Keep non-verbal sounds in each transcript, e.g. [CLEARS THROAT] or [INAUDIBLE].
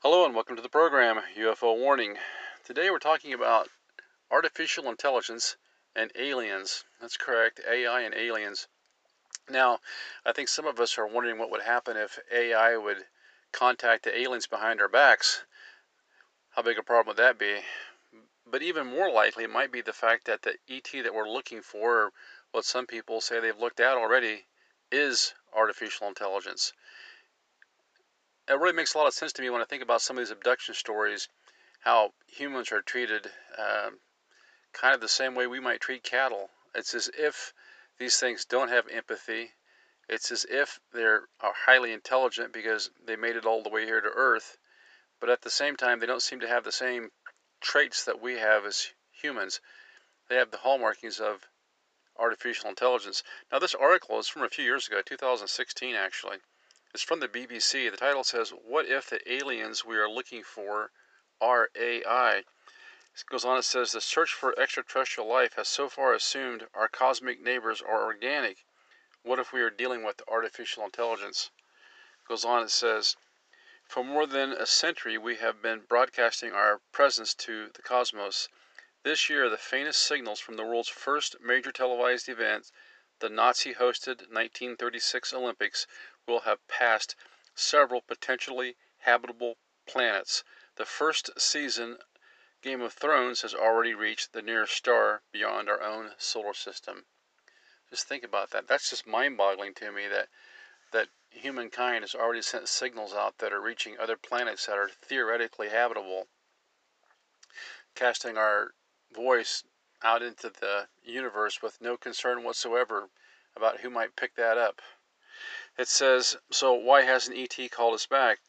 Hello and welcome to the program UFO Warning. Today we're talking about artificial intelligence and aliens. That's correct, AI and aliens. Now, I think some of us are wondering what would happen if AI would contact the aliens behind our backs. How big a problem would that be? But even more likely, it might be the fact that the ET that we're looking for, or what some people say they've looked at already, is artificial intelligence it really makes a lot of sense to me when I think about some of these abduction stories, how humans are treated um, kind of the same way we might treat cattle. It's as if these things don't have empathy. It's as if they're are highly intelligent because they made it all the way here to Earth, but at the same time, they don't seem to have the same traits that we have as humans. They have the hallmarkings of artificial intelligence. Now, this article is from a few years ago, 2016 actually. It's from the BBC. The title says, What if the aliens we are looking for are AI? It goes on, it says, The search for extraterrestrial life has so far assumed our cosmic neighbors are organic. What if we are dealing with artificial intelligence? It goes on, it says, For more than a century, we have been broadcasting our presence to the cosmos. This year, the faintest signals from the world's first major televised event, the Nazi hosted 1936 Olympics, will have passed several potentially habitable planets. The first season Game of Thrones has already reached the nearest star beyond our own solar system. Just think about that. That's just mind-boggling to me that that humankind has already sent signals out that are reaching other planets that are theoretically habitable, casting our voice out into the universe with no concern whatsoever about who might pick that up. It says, so why hasn't ET called us back?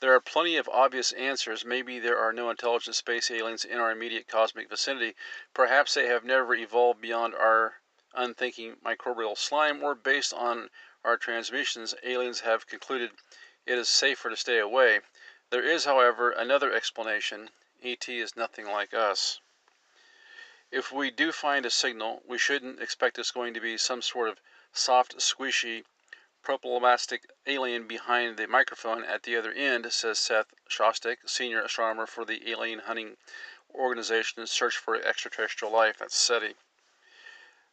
There are plenty of obvious answers. Maybe there are no intelligent space aliens in our immediate cosmic vicinity. Perhaps they have never evolved beyond our unthinking microbial slime, or based on our transmissions, aliens have concluded it is safer to stay away. There is, however, another explanation. ET is nothing like us. If we do find a signal, we shouldn't expect it's going to be some sort of soft, squishy protoplasmic alien behind the microphone at the other end, says Seth Shostak, senior astronomer for the alien hunting organization Search for Extraterrestrial Life at SETI.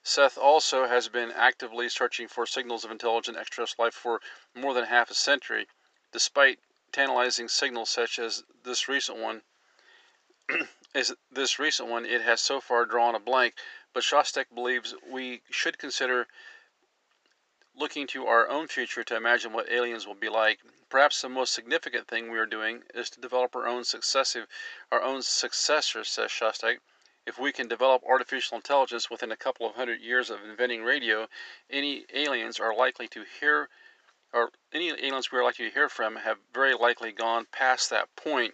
Seth also has been actively searching for signals of intelligent extraterrestrial life for more than half a century, despite tantalizing signals such as this recent one. [CLEARS THROAT] is this recent one, it has so far drawn a blank, but Shostak believes we should consider looking to our own future to imagine what aliens will be like. Perhaps the most significant thing we are doing is to develop our own successive, our own successors, says Shostak. If we can develop artificial intelligence within a couple of hundred years of inventing radio, any aliens are likely to hear, or any aliens we are likely to hear from have very likely gone past that point.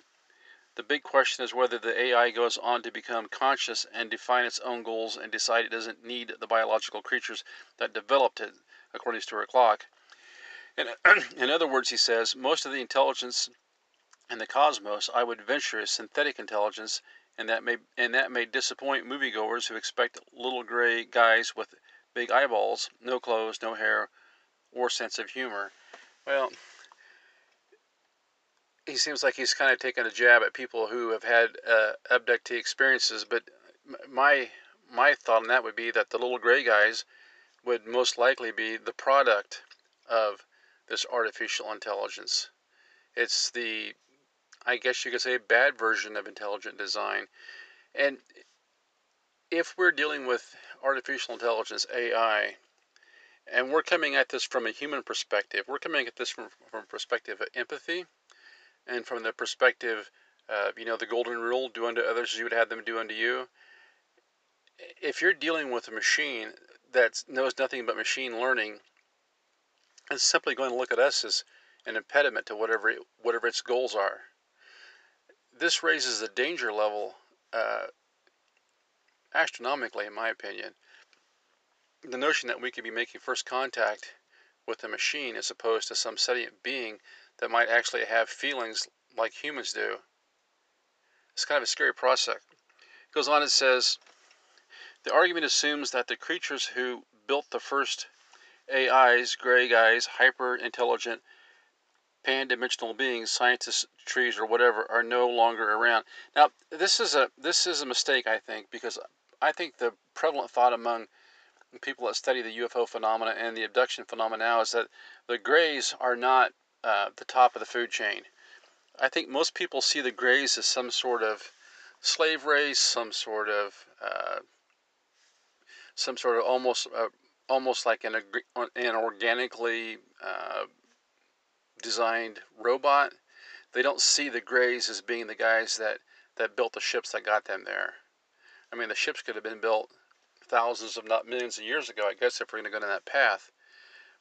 The big question is whether the AI goes on to become conscious and define its own goals and decide it doesn't need the biological creatures that developed it according to Stuart Clark. In, [CLEARS THROAT] in other words, he says, most of the intelligence in the cosmos, I would venture, is synthetic intelligence, and that may and that may disappoint moviegoers who expect little gray guys with big eyeballs, no clothes, no hair, or sense of humor. Well, he seems like he's kind of taking a jab at people who have had uh, abductee experiences, but my my thought on that would be that the little gray guys would most likely be the product of this artificial intelligence. It's the, I guess you could say, bad version of intelligent design. And if we're dealing with artificial intelligence, AI, and we're coming at this from a human perspective, we're coming at this from, from a perspective of empathy and from the perspective of, you know, the golden rule do unto others as you would have them do unto you. If you're dealing with a machine that knows nothing but machine learning is simply going to look at us as, an impediment to whatever it, whatever its goals are. This raises the danger level uh, astronomically, in my opinion. The notion that we could be making first contact with a machine as opposed to some sentient being that might actually have feelings like humans do. It's kind of a scary prospect. It goes on, it says, the argument assumes that the creatures who built the first AIs, gray guys, hyper intelligent, pan dimensional beings, scientists, trees, or whatever, are no longer around. Now, this is a this is a mistake, I think, because I think the prevalent thought among people that study the UFO phenomena and the abduction phenomena now is that the grays are not uh, the top of the food chain. I think most people see the grays as some sort of slave race, some sort of uh, some sort of almost uh, almost like an an organically uh, designed robot. They don't see the Greys as being the guys that that built the ships that got them there. I mean, the ships could have been built thousands, if not millions of years ago, I guess, if we're going to go down that path.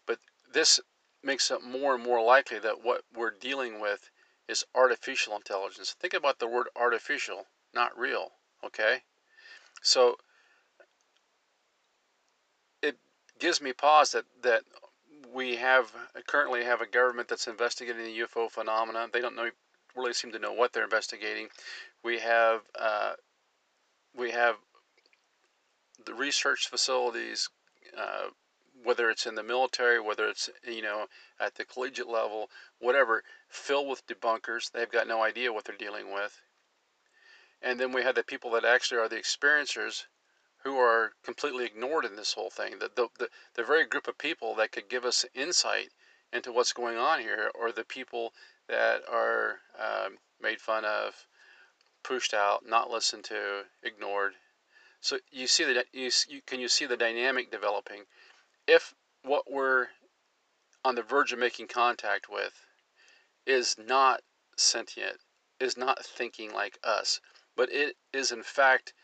But this makes it more and more likely that what we're dealing with is artificial intelligence. Think about the word artificial, not real, okay? So it gives me pause that, that we have currently have a government that's investigating the UFO phenomena. They don't know really seem to know what they're investigating. We have uh, we have the research facilities, uh, whether it's in the military, whether it's you know at the collegiate level, whatever, filled with debunkers. They've got no idea what they're dealing with. And then we have the people that actually are the experiencers who are completely ignored in this whole thing. The, the, the, the very group of people that could give us insight into what's going on here are the people that are um, made fun of, pushed out, not listened to, ignored, so you see that you, you can you see the dynamic developing. If what we're on the verge of making contact with is not sentient, is not thinking like us, but it is in fact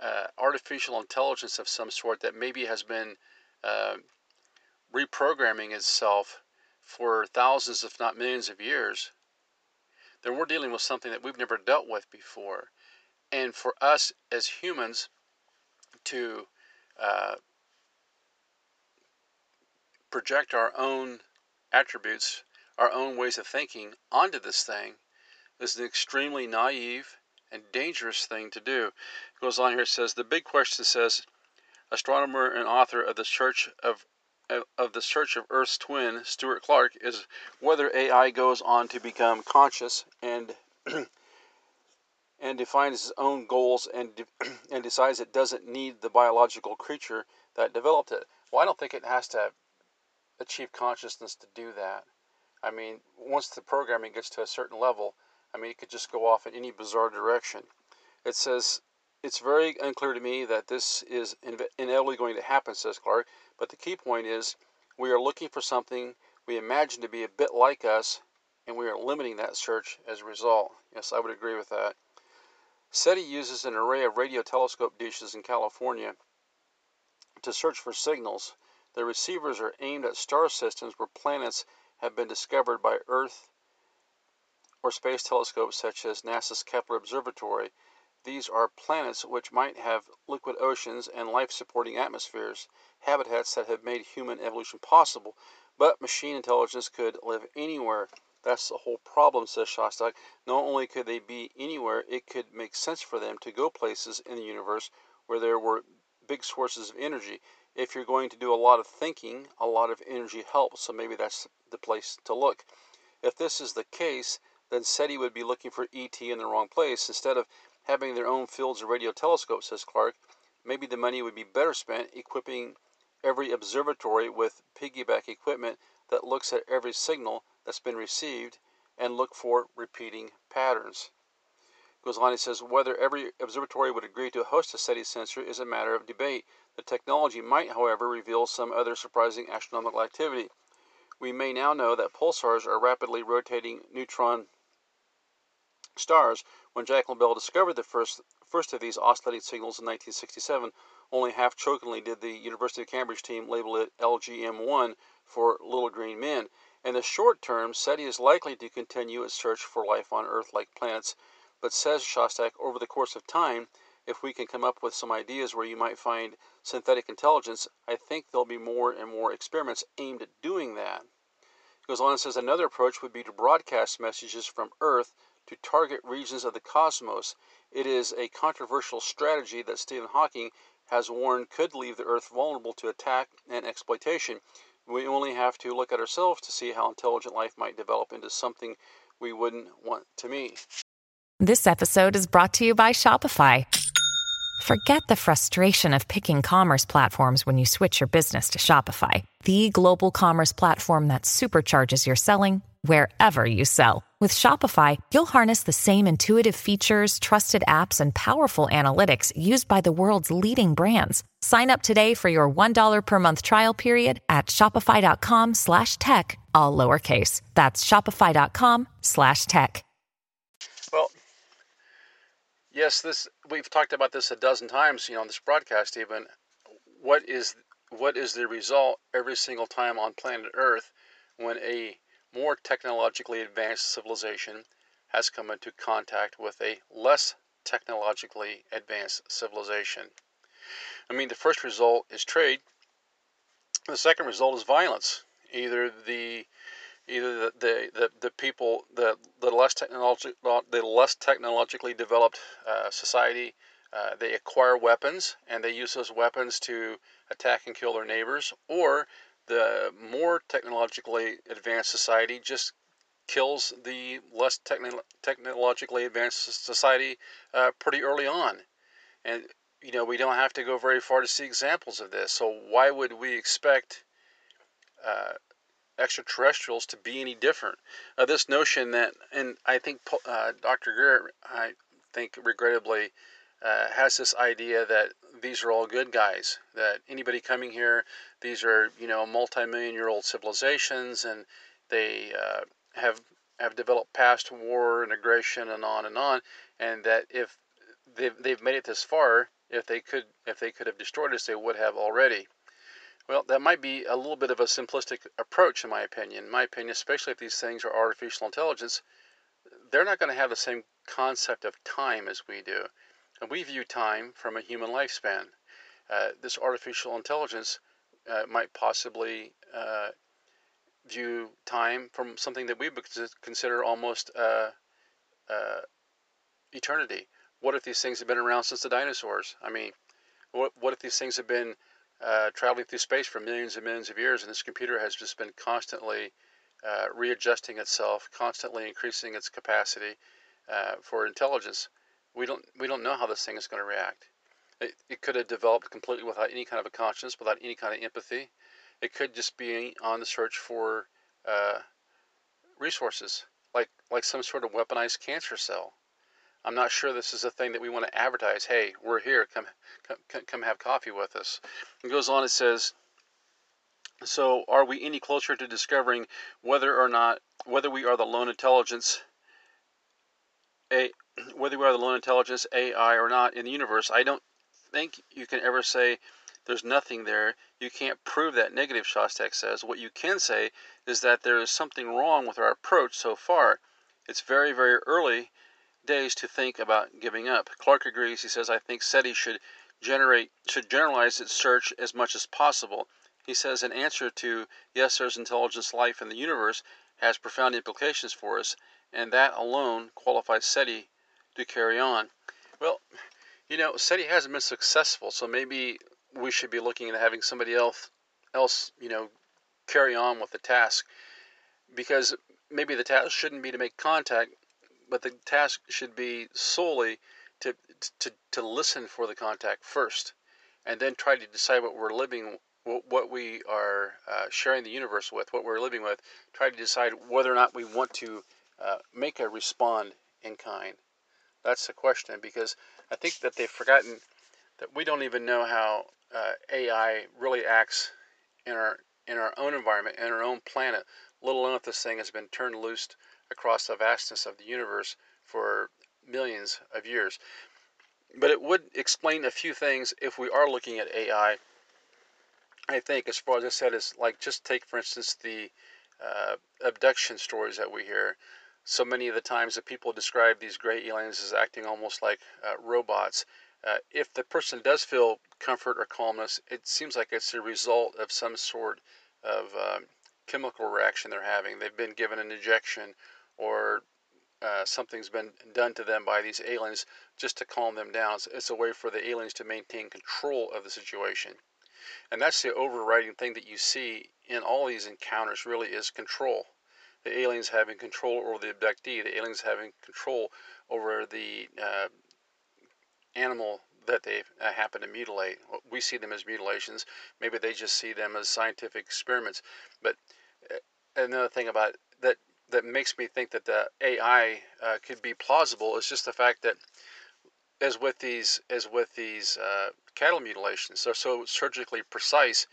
uh, artificial intelligence of some sort that maybe has been uh, reprogramming itself for thousands, if not millions of years, then we're dealing with something that we've never dealt with before. And for us as humans, to uh, project our own attributes, our own ways of thinking onto this thing is an extremely naive and dangerous thing to do. It goes on here, it says, the big question says, astronomer and author of the Search of of the search of Earth's twin, Stuart Clark, is whether AI goes on to become conscious and [CLEARS THROAT] and defines its own goals and de- [CLEARS THROAT] and decides it doesn't need the biological creature that developed it. Well, I don't think it has to achieve consciousness to do that. I mean, once the programming gets to a certain level, I mean, it could just go off in any bizarre direction. It says it's very unclear to me that this is inevitably going to happen, says Clark. But the key point is we are looking for something we imagine to be a bit like us, and we are limiting that search as a result. Yes, I would agree with that. SETI uses an array of radio telescope dishes in California to search for signals. The receivers are aimed at star systems where planets have been discovered by Earth or space telescopes such as NASA's Kepler Observatory. These are planets which might have liquid oceans and life supporting atmospheres, habitats that have made human evolution possible, but machine intelligence could live anywhere that's the whole problem, says Shostak. Not only could they be anywhere, it could make sense for them to go places in the universe where there were big sources of energy. If you're going to do a lot of thinking, a lot of energy helps, so maybe that's the place to look. If this is the case, then SETI would be looking for ET in the wrong place. Instead of having their own fields of radio telescopes, says Clark, maybe the money would be better spent equipping every observatory with piggyback equipment that looks at every signal that's been received and look for repeating patterns. Goes on, he says, whether every observatory would agree to host a SETI sensor is a matter of debate. The technology might, however, reveal some other surprising astronomical activity. We may now know that pulsars are rapidly rotating neutron stars. When Jacqueline Bell discovered the first, first of these oscillating signals in 1967, only half chokingly did the University of Cambridge team label it LGM1 for little green men. In the short term, SETI is likely to continue its search for life on Earth like planets, but says Shostak, over the course of time, if we can come up with some ideas where you might find synthetic intelligence, I think there'll be more and more experiments aimed at doing that. He goes on and says another approach would be to broadcast messages from Earth to target regions of the cosmos. It is a controversial strategy that Stephen Hawking has warned could leave the Earth vulnerable to attack and exploitation. We only have to look at ourselves to see how intelligent life might develop into something we wouldn't want to meet. This episode is brought to you by Shopify. Forget the frustration of picking commerce platforms when you switch your business to Shopify, the global commerce platform that supercharges your selling wherever you sell. With Shopify, you'll harness the same intuitive features, trusted apps, and powerful analytics used by the world's leading brands. Sign up today for your $1 per month trial period at shopify.com slash tech, all lowercase. That's shopify.com slash tech. Well, yes, this we've talked about this a dozen times, you know, on this broadcast even. What is what is the result every single time on planet Earth when a more technologically advanced civilization has come into contact with a less technologically advanced civilization. I mean, the first result is trade. The second result is violence. Either the either the the, the, the people the the less technology the less technologically developed uh, society uh, they acquire weapons and they use those weapons to attack and kill their neighbors, or the more technologically advanced society just kills the less techni- technologically advanced society uh, pretty early on. And, you know, we don't have to go very far to see examples of this. So, why would we expect uh, extraterrestrials to be any different? Uh, this notion that, and I think uh, Dr. Garrett, I think regrettably, uh, has this idea that these are all good guys. That anybody coming here, these are you know multi-million-year-old civilizations, and they uh, have have developed past war and aggression and on and on, and that if they've, they've made it this far, if they could if they could have destroyed us, they would have already. Well, that might be a little bit of a simplistic approach, in my opinion. In my opinion, especially if these things are artificial intelligence, they're not going to have the same concept of time as we do. And we view time from a human lifespan. Uh, this artificial intelligence uh, might possibly uh, view time from something that we would consider almost uh, uh, eternity. What if these things have been around since the dinosaurs? I mean, what, what if these things have been uh, traveling through space for millions and millions of years and this computer has just been constantly readjusting itself, constantly increasing its capacity for intelligence? We don't we don't know how this thing is going to react. It, it could have developed completely without any kind of a conscience, without any kind of empathy. It could just be on the search for uh, resources, like like some sort of weaponized cancer cell. I'm not sure this is a thing that we want to advertise. Hey, we're here. Come come come have coffee with us. It goes on. It says. So, are we any closer to discovering whether or not whether we are the lone intelligence a whether we are the lone intelligence, AI, or not in the universe, I don't think you can ever say there's nothing there. You can't prove that negative, Shostak says. What you can say is that there is something wrong with our approach so far. It's very, very early days to think about giving up. Clark agrees. He says, I think SETI should generate should generalize its search as much as possible. He says an answer to yes, there's intelligence life in the universe has profound implications for us, and that alone qualifies SETI to carry on. Well, you know, SETI hasn't been successful, so maybe we should be looking at having somebody else, else, you know, carry on with the task, because maybe the task shouldn't be to make contact, but the task should be solely to to to listen for the contact first, and then try to decide what we're living, what we are uh, sharing the universe with, what we're living with. Try to decide whether or not we want to uh, make a respond in kind. That's the question because I think that they've forgotten that we don't even know how uh, AI really acts in our in our own environment, in our own planet, let alone if this thing has been turned loose across the vastness of the universe for millions of years. But it would explain a few things if we are looking at AI. I think, as far as I said, is like just take for instance the uh, abduction stories that we hear, so many of the times that people describe these gray aliens as acting almost like uh, robots. Uh, if the person does feel comfort or calmness, it seems like it's a result of some sort of um, chemical reaction they're having. They've been given an injection or uh, something's been done to them by these aliens just to calm them down. It's a way for the aliens to maintain control of the situation. And that's the overriding thing that you see in all these encounters really is control. The aliens having control over the abductee, the aliens having control over the uh, animal that they uh, happen to mutilate. We see them as mutilations. Maybe they just see them as scientific experiments. But uh, another thing about that that makes me think that the AI uh, could be plausible is just the fact that, as with these as with these uh, cattle mutilations, they're so surgically precise.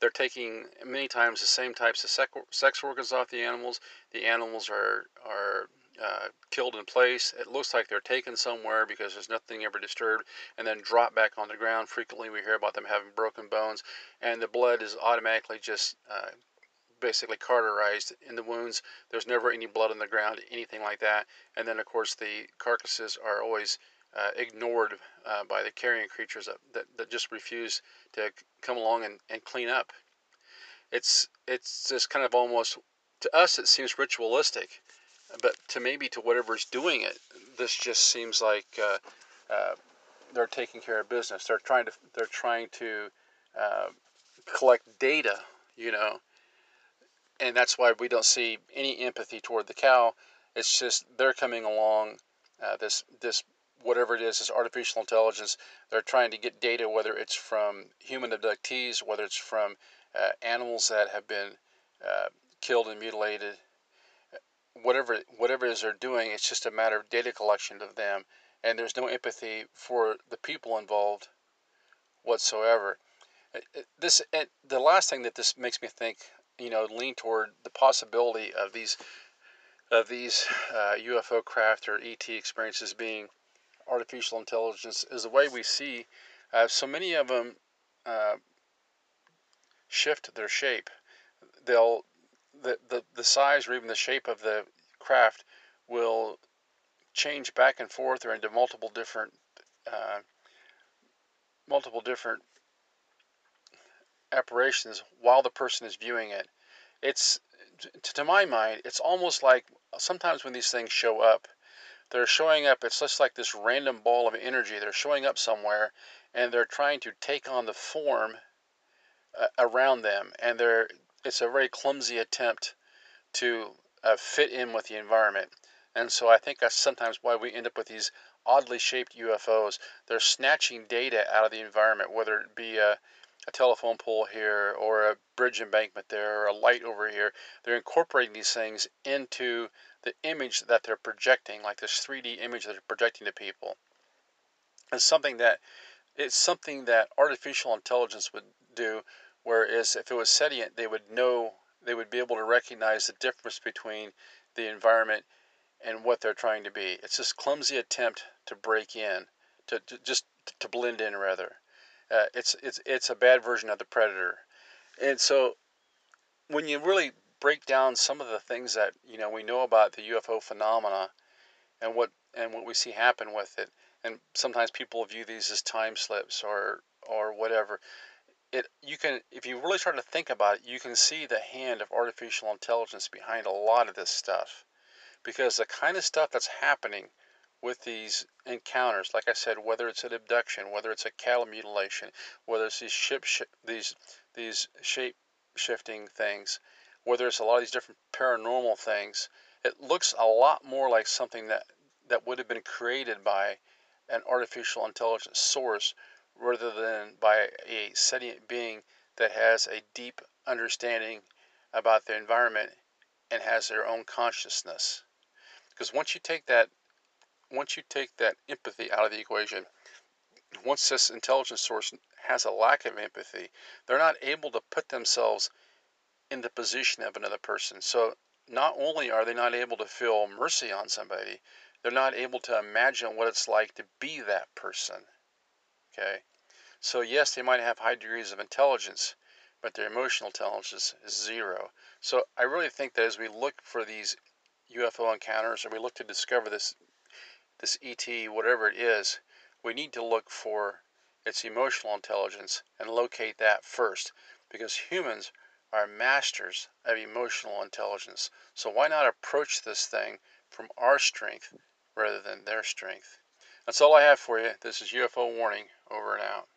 They're taking many times the same types of sex organs off the animals. The animals are are uh, killed in place. It looks like they're taken somewhere because there's nothing ever disturbed, and then drop back on the ground. Frequently, we hear about them having broken bones, and the blood is automatically just uh, basically cauterized in the wounds. There's never any blood on the ground, anything like that. And then, of course, the carcasses are always uh, ignored uh, by the carrion creatures that, that, that, just refuse to come along and, and clean up. It's it's just kind of almost to us it seems ritualistic, but to maybe to whatever's doing it, this just seems like uh, uh they're taking care of business. They're trying to they're trying to uh, collect data, you know, and that's why we don't see any empathy toward the cow. It's just they're coming along. Uh, this this whatever it is, this artificial intelligence. They're trying to get data, whether it's from human abductees, whether it's from uh, animals that have been uh, killed and mutilated. Whatever whatever it is they're doing, it's just a matter of data collection of them, and there's no empathy for the people involved whatsoever. Uh, uh, this the last thing that this makes me think you know, lean toward the possibility of these of these uh, UFO craft or ET experiences being artificial intelligence is the way we see uh, so many of them uh, shift their shape. They'll the, the the size or even the shape of the craft will change back and forth or into multiple different uh, multiple different apparitions while the person is viewing it. It's to my mind, it's almost like sometimes when these things show up, they're showing up. It's just like this random ball of energy. They're showing up somewhere, and they're trying to take on the form uh, around them, and they're it's a very clumsy attempt to uh, fit in with the environment. And so I think that's sometimes why we end up with these oddly shaped UFOs. They're snatching data out of the environment, whether it be a a telephone pole here or a bridge embankment there or a light over here. They're incorporating these things into the image that they're projecting, like this 3D image that they're projecting to people. It's something that it's something that artificial intelligence would do, whereas if it was sentient, they would know they would be able to recognize the difference between the environment and what they're trying to be. It's this clumsy attempt to break in, to, to just to blend in rather. Uh, it's it's it's a bad version of the predator, and so when you really break down some of the things that you know we know about the UFO phenomena and what and what we see happen with it, and sometimes people view these as time slips or or whatever. It you can if you really start to think about it, you can see the hand of artificial intelligence behind a lot of this stuff, because the kind of stuff that's happening with these encounters. Like I said, whether it's an abduction, whether it's a cattle mutilation, whether it's these ship sh- these these shape shifting things, whether it's a lot of these different paranormal things, it looks a lot more like something that that would have been created by an artificial intelligence source rather than by a sentient being that has a deep understanding about the environment and has their own consciousness. Because once you take that once you take that empathy out of the equation, once this intelligence source has a lack of empathy, they're not able to put themselves in the position of another person. So not only are they not able to feel mercy on somebody, they're not able to imagine what it's like to be that person. Okay? So yes, they might have high degrees of intelligence, but their emotional intelligence is zero. So I really think that as we look for these UFO encounters or we look to discover this this ET, whatever it is, we need to look for its emotional intelligence and locate that first because humans are masters of emotional intelligence. So why not approach this thing from our strength rather than their strength? That's all I have for you. This is UFO Warning, over and out.